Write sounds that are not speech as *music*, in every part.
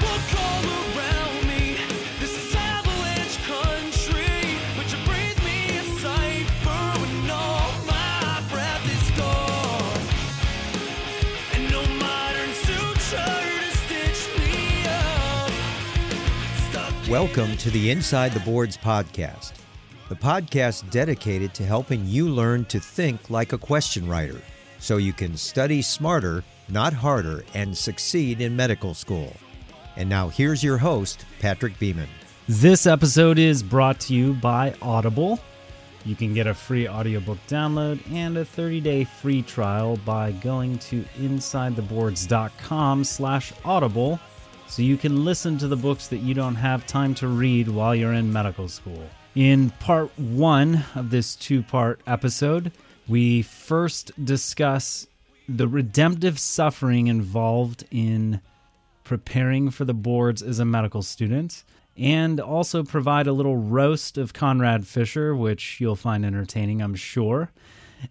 Look all around me. This is avalanche country. But you breathe me a cipher when all my breath is gone. And no modern suture to stitch me up. Stuck in Welcome to the Inside the Boards podcast, the podcast dedicated to helping you learn to think like a question writer so you can study smarter, not harder, and succeed in medical school. And now here's your host, Patrick Beeman. This episode is brought to you by Audible. You can get a free audiobook download and a 30-day free trial by going to insidetheboards.com slash audible so you can listen to the books that you don't have time to read while you're in medical school. In part one of this two-part episode, we first discuss the redemptive suffering involved in preparing for the boards as a medical student, and also provide a little roast of Conrad Fischer, which you'll find entertaining, I'm sure.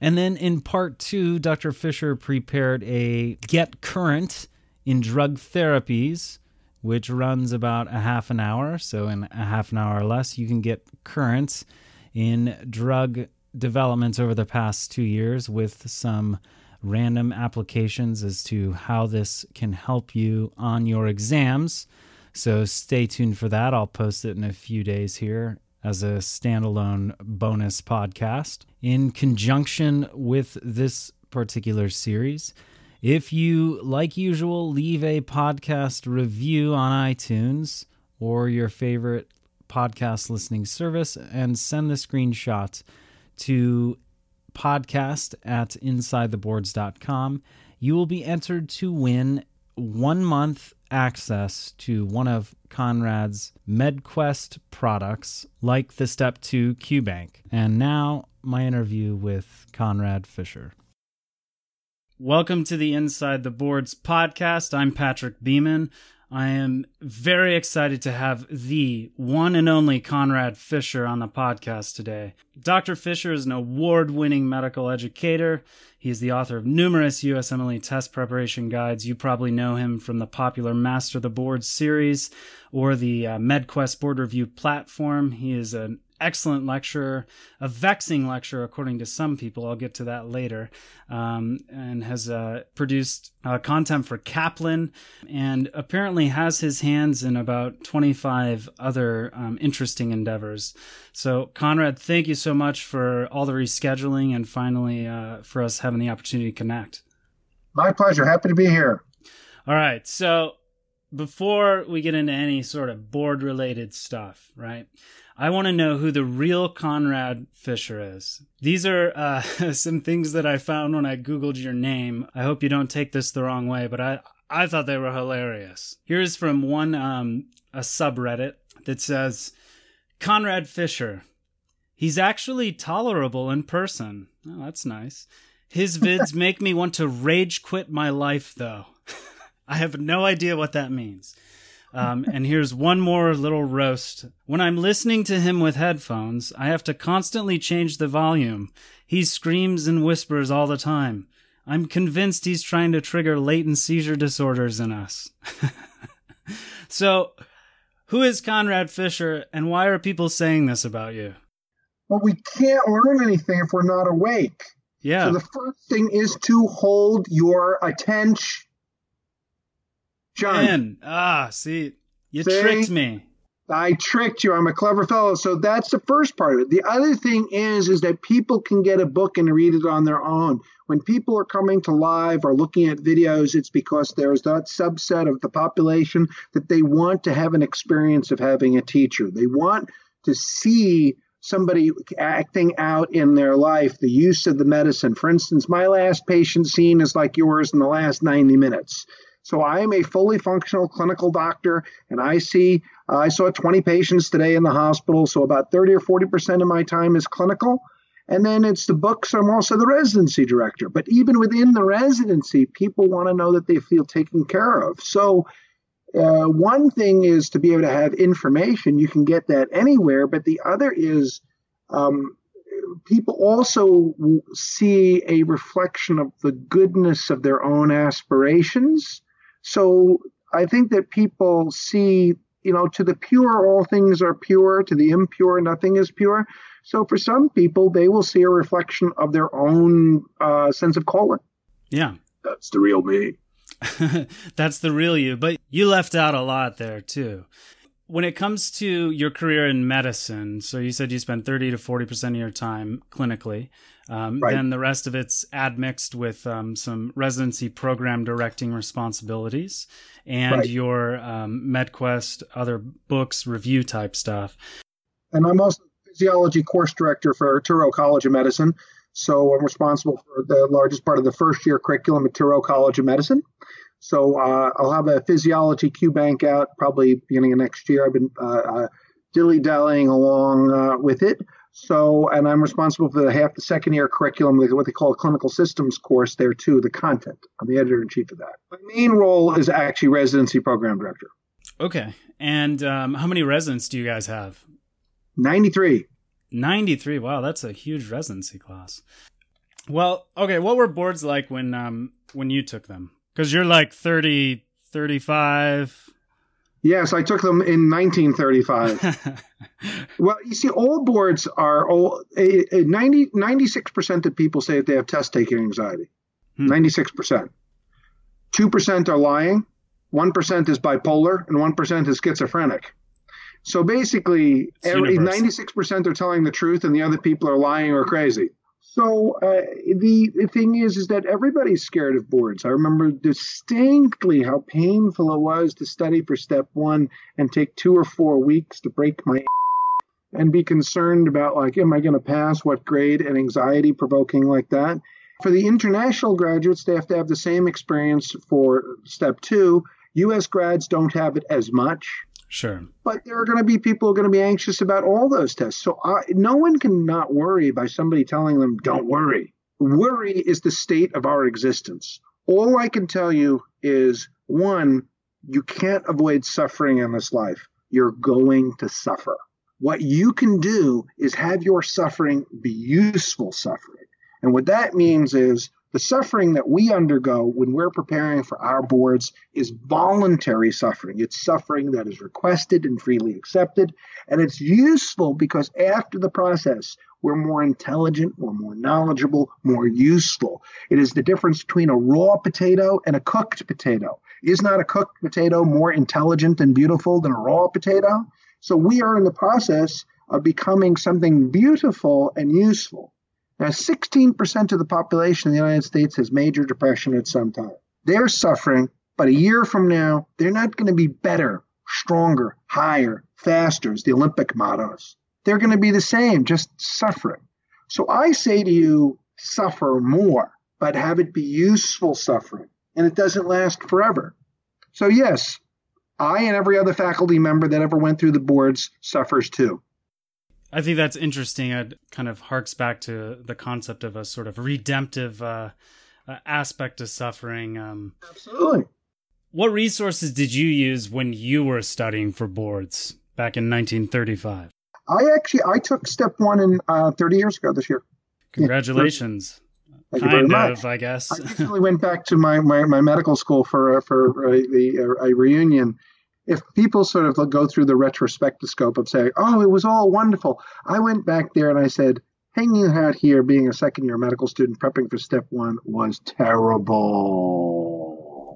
And then in part two, Dr. Fischer prepared a Get Current in Drug Therapies, which runs about a half an hour. So, in a half an hour or less, you can get currents in drug developments over the past two years with some random applications as to how this can help you on your exams. So stay tuned for that. I'll post it in a few days here as a standalone bonus podcast in conjunction with this particular series. If you, like usual, leave a podcast review on iTunes or your favorite podcast listening service and send the screenshot to podcast at insidetheboards.com, you will be entered to win one month access to one of Conrad's MedQuest products, like the Step 2 QBank. And now, my interview with Conrad Fischer. Welcome to the Inside the Boards podcast. I'm Patrick Beeman. I am very excited to have the one and only Conrad Fischer on the podcast today. Dr. Fischer is an award winning medical educator. He is the author of numerous USMLE test preparation guides. You probably know him from the popular Master the Board series or the uh, MedQuest Board Review platform. He is an excellent lecturer, a vexing lecturer, according to some people. I'll get to that later. Um, and has uh, produced uh, content for Kaplan and apparently has his hands in about 25 other um, interesting endeavors. So, Conrad, thank you so much for all the rescheduling and finally uh, for us having the opportunity to connect. My pleasure. Happy to be here. All right. So, before we get into any sort of board related stuff, right? I want to know who the real Conrad Fischer is. These are uh, *laughs* some things that I found when I Googled your name. I hope you don't take this the wrong way, but I, I thought they were hilarious. Here's from one, um, a subreddit that says, Conrad Fischer. He's actually tolerable in person. Oh, that's nice. His vids *laughs* make me want to rage quit my life, though. *laughs* I have no idea what that means. Um, and here's one more little roast. When I'm listening to him with headphones, I have to constantly change the volume. He screams and whispers all the time. I'm convinced he's trying to trigger latent seizure disorders in us. *laughs* so, who is Conrad Fischer, and why are people saying this about you? Well, we can't learn anything if we're not awake. Yeah. So the first thing is to hold your attention. John, Man, ah, see, you See? tricked me. I tricked you. I'm a clever fellow. So that's the first part of it. The other thing is, is that people can get a book and read it on their own. When people are coming to live or looking at videos, it's because there's that subset of the population that they want to have an experience of having a teacher. They want to see somebody acting out in their life the use of the medicine. For instance, my last patient scene is like yours in the last 90 minutes. So I am a fully functional clinical doctor, and I see uh, I saw 20 patients today in the hospital. So about 30 or 40 percent of my time is clinical, and then it's the books. I'm also the residency director. But even within the residency, people want to know that they feel taken care of. So uh, one thing is to be able to have information. You can get that anywhere. But the other is um, people also see a reflection of the goodness of their own aspirations. So I think that people see, you know, to the pure, all things are pure, to the impure, nothing is pure. So for some people, they will see a reflection of their own uh, sense of calling. Yeah. That's the real me. *laughs* That's the real you. But you left out a lot there too. When it comes to your career in medicine, so you said you spend 30 to 40% of your time clinically. Um, Right. Then the rest of it's admixed with um, some residency program directing responsibilities and Right. your um, MedQuest, other books, review type stuff. And I'm also physiology course director for Touro College of Medicine. So I'm responsible for the largest part of the first year curriculum at Touro College of Medicine. So uh, I'll have a physiology Q bank out probably beginning of next year. I've been uh, uh, dilly dallying along uh, with it. So, and I'm responsible for the half the second year curriculum, what they call a clinical systems course there too, the content. I'm the editor in chief of that. My main role is actually residency program director. Okay. And um, how many residents do you guys have? 93. 93 wow that's a huge residency class well okay what were boards like when um when you took them because you're like 30 35 Yes, I took them in 1935. *laughs* Well, you see, all boards are all eh, eh, 90, 96% of people say that they have test taking anxiety. Hmm. 96%. 2% are lying, 1% is bipolar, and 1% is schizophrenic. So basically, every, 96% are telling the truth, and the other people are lying or crazy. So uh, the, thing is, is that everybody's scared of boards. I remember distinctly how painful it was to study for step one and take two or four weeks to break my *laughs* and be concerned about like, am I going to pass? What grade? And anxiety provoking like that. For the international graduates, they have to have the same experience for step two. U.S. grads don't have it as much sure but there are going to be people who are going to be anxious about all those tests. So I, no one can not worry by somebody telling them, don't worry. Worry is the state of our existence. All I can tell you is one, you can't avoid suffering in this life. You're going to suffer. What you can do is have your suffering be useful suffering. And what that means is the suffering that we undergo when we're preparing for our boards is voluntary suffering. It's suffering that is requested and freely accepted. And it's useful because after the process, we're more intelligent, we're more knowledgeable, more useful. It is the difference between a raw potato and a cooked potato. Is not a cooked potato more intelligent and beautiful than a raw potato? So we are in the process of becoming something beautiful and useful. Now, 16% of the population in the United States has major depression at some time. They're suffering, but a year from now, they're not going to be better, stronger, higher, faster, as the Olympic mottos. They're going to be the same, just suffering. So I say to you, suffer more, but have it be useful suffering. And it doesn't last forever. So, yes, I and every other faculty member that ever went through the boards suffers too. I think that's interesting it kind of harks back to the concept of a sort of redemptive uh, uh, aspect of suffering um, Absolutely. what resources did you use when you were studying for boards back in 1935 I actually I took step one in uh, 30 years ago this year. congratulations very kind of i guess I actually went back to my, my, my medical school for uh, for uh, the uh, a reunion. If people sort of go through the retrospectoscope of saying, "Oh, it was all wonderful," I went back there and I said, "Hanging out here, being a second year medical student, prepping for step one was terrible.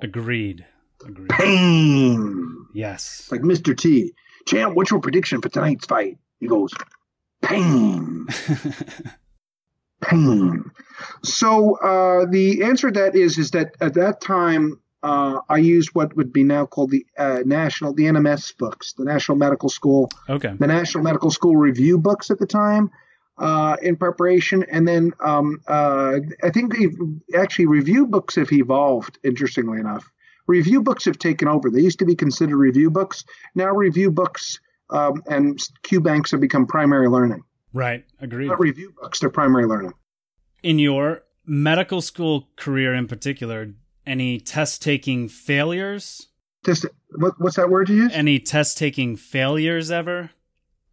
agreed agreed Pain." yes like Mr. T. Champ, what's your prediction for tonight's fight? He goes, "Pain." *laughs* pain. So uh, the answer to that is is that at that time uh, I used what would be now called the uh, national, the NMS books, the National Medical School, Okay. the National Medical School review books at the time uh, in preparation. And then um, uh, I think actually review books have evolved, interestingly enough. Review books have taken over. They used to be considered review books. Now review books um, and Q banks have become primary learning. Right. Agreed. Not review books, they're primary learning. In your medical school career in particular, any test taking failures? Just what, what's that word you use? Any test taking failures ever?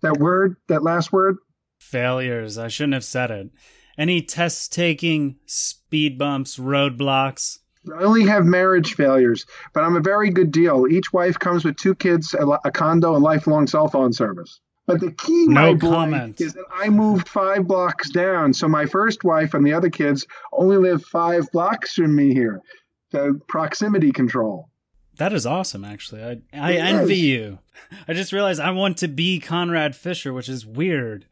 that word, that last word? Failures. I shouldn't have said it. Any test taking speed bumps, roadblocks? I only have marriage failures, but I'm a very good deal. Each wife comes with two kids, a, a condo, and lifelong cell phone service. But the key, No my boy, comment. is that I moved five blocks down. So my first wife and the other kids only live five blocks from me here. So proximity control. That is awesome, actually. I, I It envy is. you. I just realized I want to be Conrad Fischer, which is weird.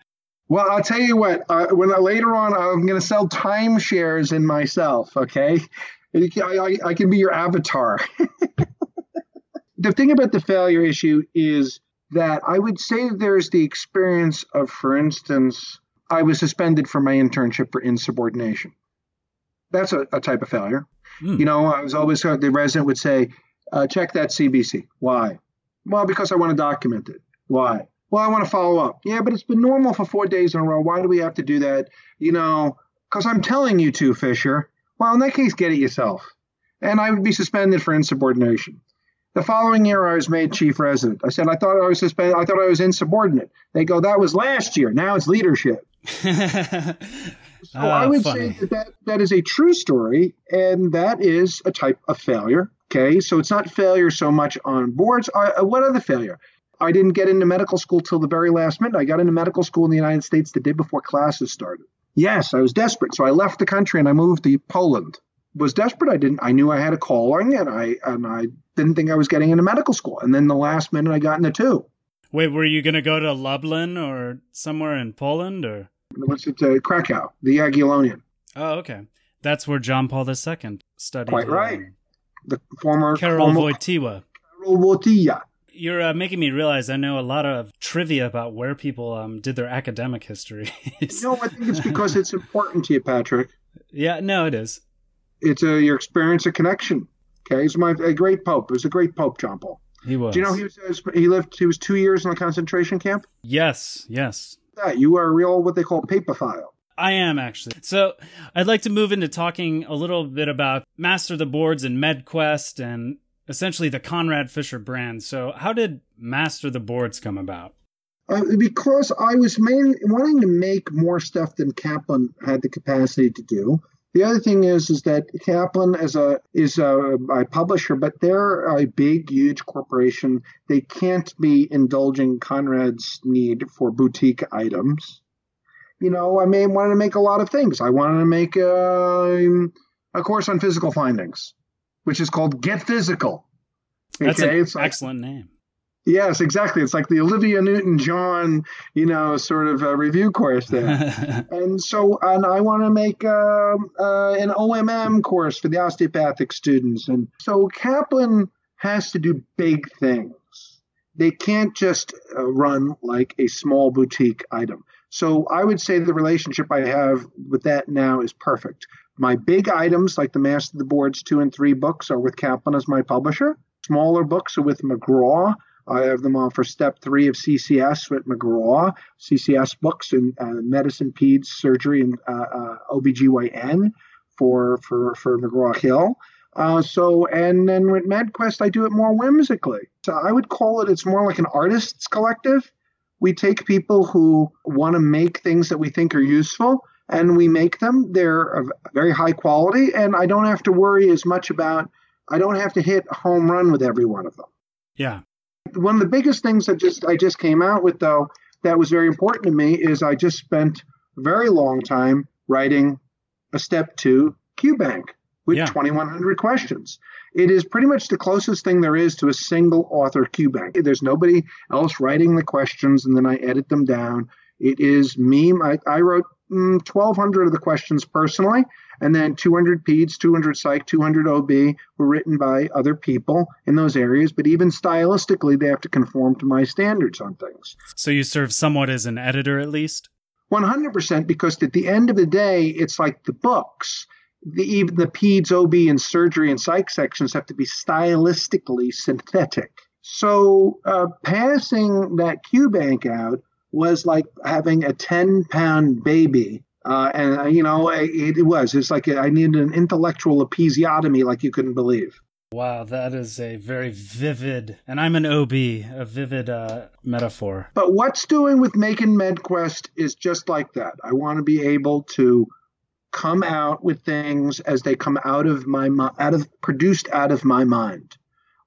Well, I'll tell you what. Uh, when I, later on, I'm going to sell timeshares in myself. Okay, I, I, I can be your avatar. *laughs* the thing about the failure issue is that I would say that there's the experience of, for instance, I was suspended from my internship for insubordination. That's a, a type of failure. Hmm. You know, I was always the resident would say, uh, "Check that CBC." Why? Well, because I want to document it. Why? Well, I want to follow up. Yeah, but it's been normal for four days in a row. Why do we have to do that? You know, because I'm telling you to, Fischer. Well, in that case, get it yourself. And I would be suspended for insubordination. The following year, I was made chief resident. I said, I thought I was suspended. I thought I was insubordinate. They go, that was last year. Now it's leadership. *laughs* So Ah, I would funny. say that, that that is a true story, and that is a type of failure. Okay, so it's not failure so much on boards. Uh, what other failure? I didn't get into medical school till the very last minute. I got into medical school in the United States the day before classes started. Yes, I was desperate, so I left the country and I moved to Poland. Was desperate. I didn't. I knew I had a calling, and I and I didn't think I was getting into medical school. And then the last minute, I got into two. Wait, were you going to go to Lublin or somewhere in Poland or? What's it? Uh, Krakow, the Jagiellonian, Oh, okay. That's where John Paul II studied. Quite right. the former Karol former Wojtyła. Karol Wojtyła. You're uh, making me realize I know a lot of trivia about where people um, did their academic history. No, I think it's because it's important to you, Patrick. yeah, no, it is. It's a your experience, a connection. Okay, he's my a great pope. He was a great pope, John Paul. He was. Do you know he was he lived he was two years in a concentration camp? Yes, yes. That you are a real what they call papophile. I am actually. So I'd like to move into talking a little bit about Master the Boards and MedQuest and essentially the Conrad Fischer brand. So how did Master the Boards come about? Uh, because I was main, wanting to make more stuff than Kaplan had the capacity to do. The other thing is, is that Kaplan is a is a, a publisher, but they're a big, huge corporation. They can't be indulging Conrad's need for boutique items. You know, I may wanted to make a lot of things. I wanted to make a, a course on physical findings, which is called Get Physical. That's an like- excellent name. Yes, exactly. It's like the Olivia Newton-John, you know, sort of uh, review course there. *laughs* and so, and I want to make um uh, an OMM course for the osteopathic students. And so Kaplan has to do big things. They can't just uh, run like a small boutique item. So I would say the relationship I have with that now is perfect. My big items, like the Master of the Boards two and three books, are with Kaplan as my publisher. Smaller books are with McGraw. I have them on for step three of CCS with McGraw, CCS books in uh, medicine, peds, surgery, and uh, uh, OBGYN for, for, for McGraw Hill. Uh, so, and then with MedQuest, I do it more whimsically. So I would call it, it's more like an artist's collective. We take people who want to make things that we think are useful and we make them. They're of very high quality, and I don't have to worry as much about, I don't have to hit a home run with every one of them yeah. One of the biggest things that just I just came out with though that was very important to me is I just spent a very long time writing a step two QBank with Yeah. 2100 questions. It is pretty much the closest thing there is to a single author QBank. There's nobody else writing the questions and then I edit them down. It is me. I, I wrote mm, 1,200 of the questions personally, and then 200 PEDS, 200 Psych, 200 OB were written by other people in those areas. But even stylistically, they have to conform to my standards on things. So you serve somewhat as an editor at least? 100% because at the end of the day, it's like the books. The, even the PEDS, OB, and surgery and psych sections have to be stylistically synthetic. So uh, passing that Q bank out was like having a 10 pound baby. Uh, and, uh, you know, it, it was. It's like I needed an intellectual episiotomy like you couldn't believe. Wow, that is a very vivid, and I'm an OB, a vivid uh, metaphor. But what's doing with making MedQuest is just like that. I want to be able to come out with things as they come out of my out of produced out of my mind,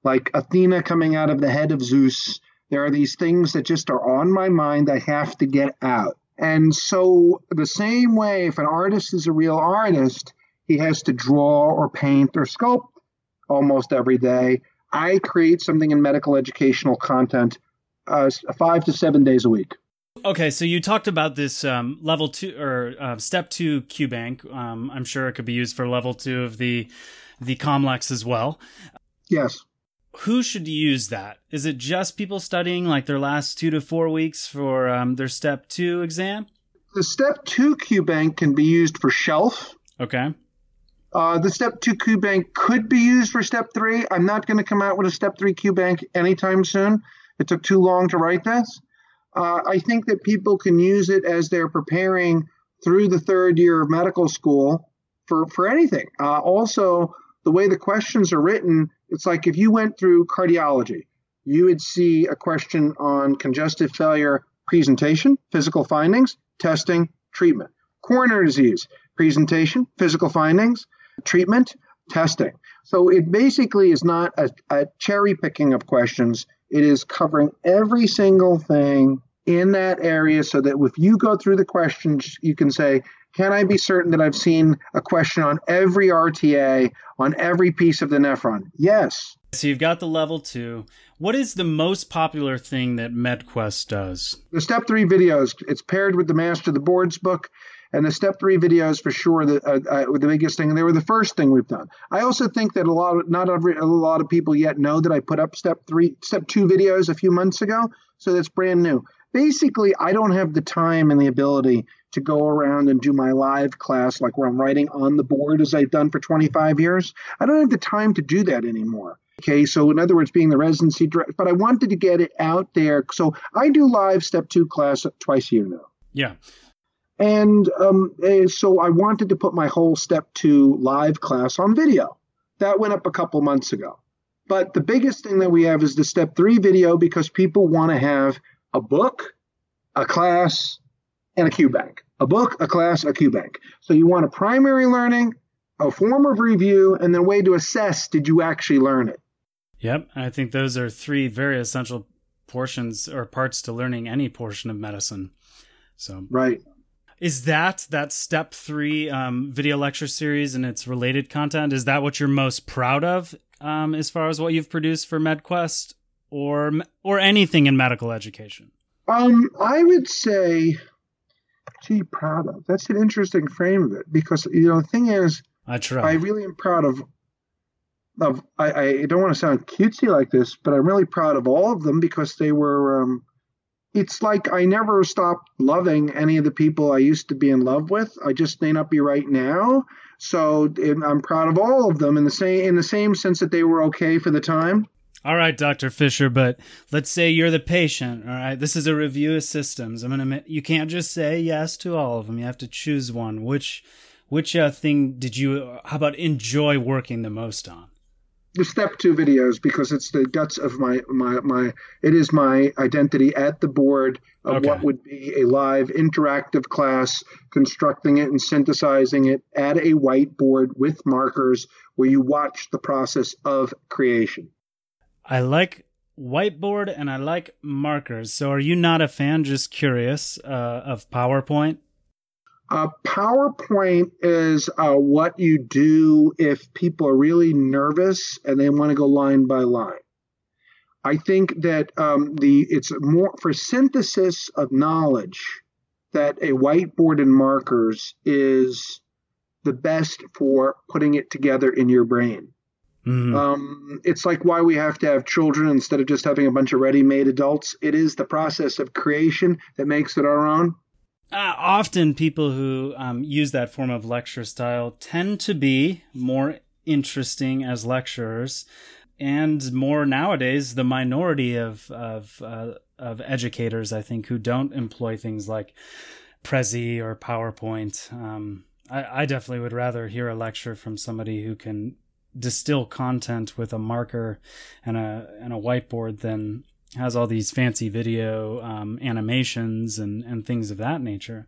like Athena coming out of the head of Zeus. There are these things that just are on my mind. I have to get out. And so, the same way, if an artist is a real artist, he has to draw or paint or sculpt almost every day. I create something in medical educational content uh, five to seven days a week. Okay, so you talked about this um, level two or uh, step two QBank. Um, I'm sure it could be used for level two of the the Comlex as well. Yes. Who should use that? Is it just people studying like their last two to four weeks for um, their step two exam? The step two Q bank can be used for shelf. Okay. Uh, the step two Q bank could be used for step three. I'm not going to come out with a step three Q bank anytime soon. It took too long to write this. Uh, I think that people can use it as they're preparing through the third year of medical school for, for anything. Uh, also, the way the questions are written, it's like if you went through cardiology, you would see a question on congestive failure presentation, physical findings, testing, treatment. Coronary disease, presentation, physical findings, treatment, testing. So it basically is not a, a cherry picking of questions. It is covering every single thing in that area so that if you go through the questions, you can say, can I be certain that I've seen a question on every RTA, on every piece of the nephron? Yes. So you've got the level two. What is the most popular thing that MedQuest does? The step three videos, it's paired with the Master of the Boards book. And the step three videos for sure the uh, uh, the biggest thing. And they were the first thing we've done. I also think that a lot of not every a lot of people yet know that I put up step three, step two videos a few months ago. So that's brand new. Basically, I don't have the time and the ability to go around and do my live class like where I'm writing on the board as I've done for 25 years. I don't have the time to do that anymore. Okay, so in other words, being the residency director, but I wanted to get it out there. So I do live step two class twice a year now. Yeah. And um, eh, so I wanted to put my whole step two live class on video. That went up a couple months ago. But the biggest thing that we have is the step three video because people want to have a book, a class, and a Q bank. A book, a class, a Q bank. So you want a primary learning, a form of review, and then a way to assess did you actually learn it? Yep. I think those are three very essential portions or parts to learning any portion of medicine. So Right. Is that that step three um, video lecture series and its related content? Is that what you're most proud of um, as far as what you've produced for MedQuest or or anything in medical education? Um, I would say, gee, proud of. That's an interesting frame of it because you know the thing is, I try. I really am proud of. Of I, I don't want to sound cutesy like this, but I'm really proud of all of them because they were. Um, it's like I never stopped loving any of the people I used to be in love with. I just may not be right now. So I'm proud of all of them in the same in the same sense that they were okay for the time. All right, Dr. Fischer, but let's say you're the patient, all right? This is a review of systems. I'm going to you can't just say yes to all of them. You have to choose one. Which which uh, thing did you how about enjoy working the most on? the step two videos because it's the guts of my my my it is my identity at the board of Okay. what would be a live interactive class constructing it and synthesizing it at a whiteboard with markers where you watch the process of creation I like whiteboard and I like markers. So are you not a fan just curious uh, of PowerPoint? Uh, PowerPoint is uh, what you do if people are really nervous and they want to go line by line. I think that um, the it's more for synthesis of knowledge. that a whiteboard and markers is the best for putting it together in your brain. Mhm. Um, it's like why we have to have children instead of just having a bunch of ready-made adults. It is the process of creation that makes it our own. Uh, often people who um, use that form of lecture style tend to be more interesting as lecturers and more nowadays the minority of of uh, of educators I think who don't employ things like Prezi or PowerPoint. Um, I, I definitely would rather hear a lecture from somebody who can distill content with a marker and a and a whiteboard than has all these fancy video um, animations and, and things of that nature.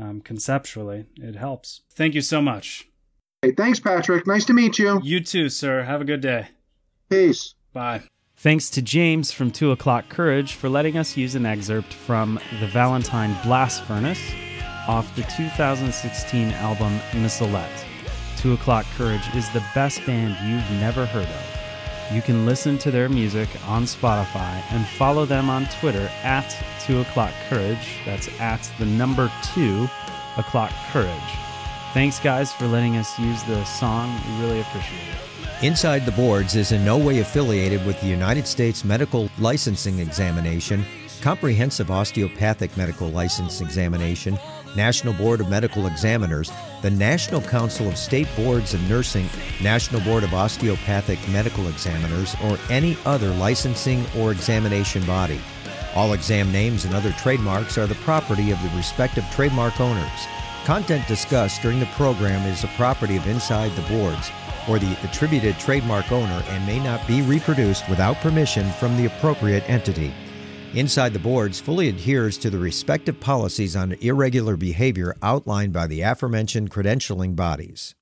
Um, conceptually, it helps. Thank you so much. Hey, thanks, Patrick. Nice to meet you. You too, sir. Have a good day. Peace. Bye. Thanks to James from 2 O'Clock Courage for letting us use an excerpt from The Valentine Blast Furnace off the 2016 album Missalette. 2 O'Clock Courage is the best band you've never heard of. You can listen to their music on Spotify and follow them on Twitter at 2 O'Clock Courage. That's at the number 2 O'Clock Courage. Thanks, guys, for letting us use the song. We really appreciate it. Inside the Boards is in no way affiliated with the United States Medical Licensing Examination, Comprehensive Osteopathic Medical License Examination, National Board of Medical Examiners, the National Council of State Boards of Nursing, National Board of Osteopathic Medical Examiners, or any other licensing or examination body. All exam names and other trademarks are the property of the respective trademark owners. Content discussed during the program is the property of Inside the Boards or the attributed trademark owner and may not be reproduced without permission from the appropriate entity. Inside the Boards fully adheres to the respective policies on irregular behavior outlined by the aforementioned credentialing bodies.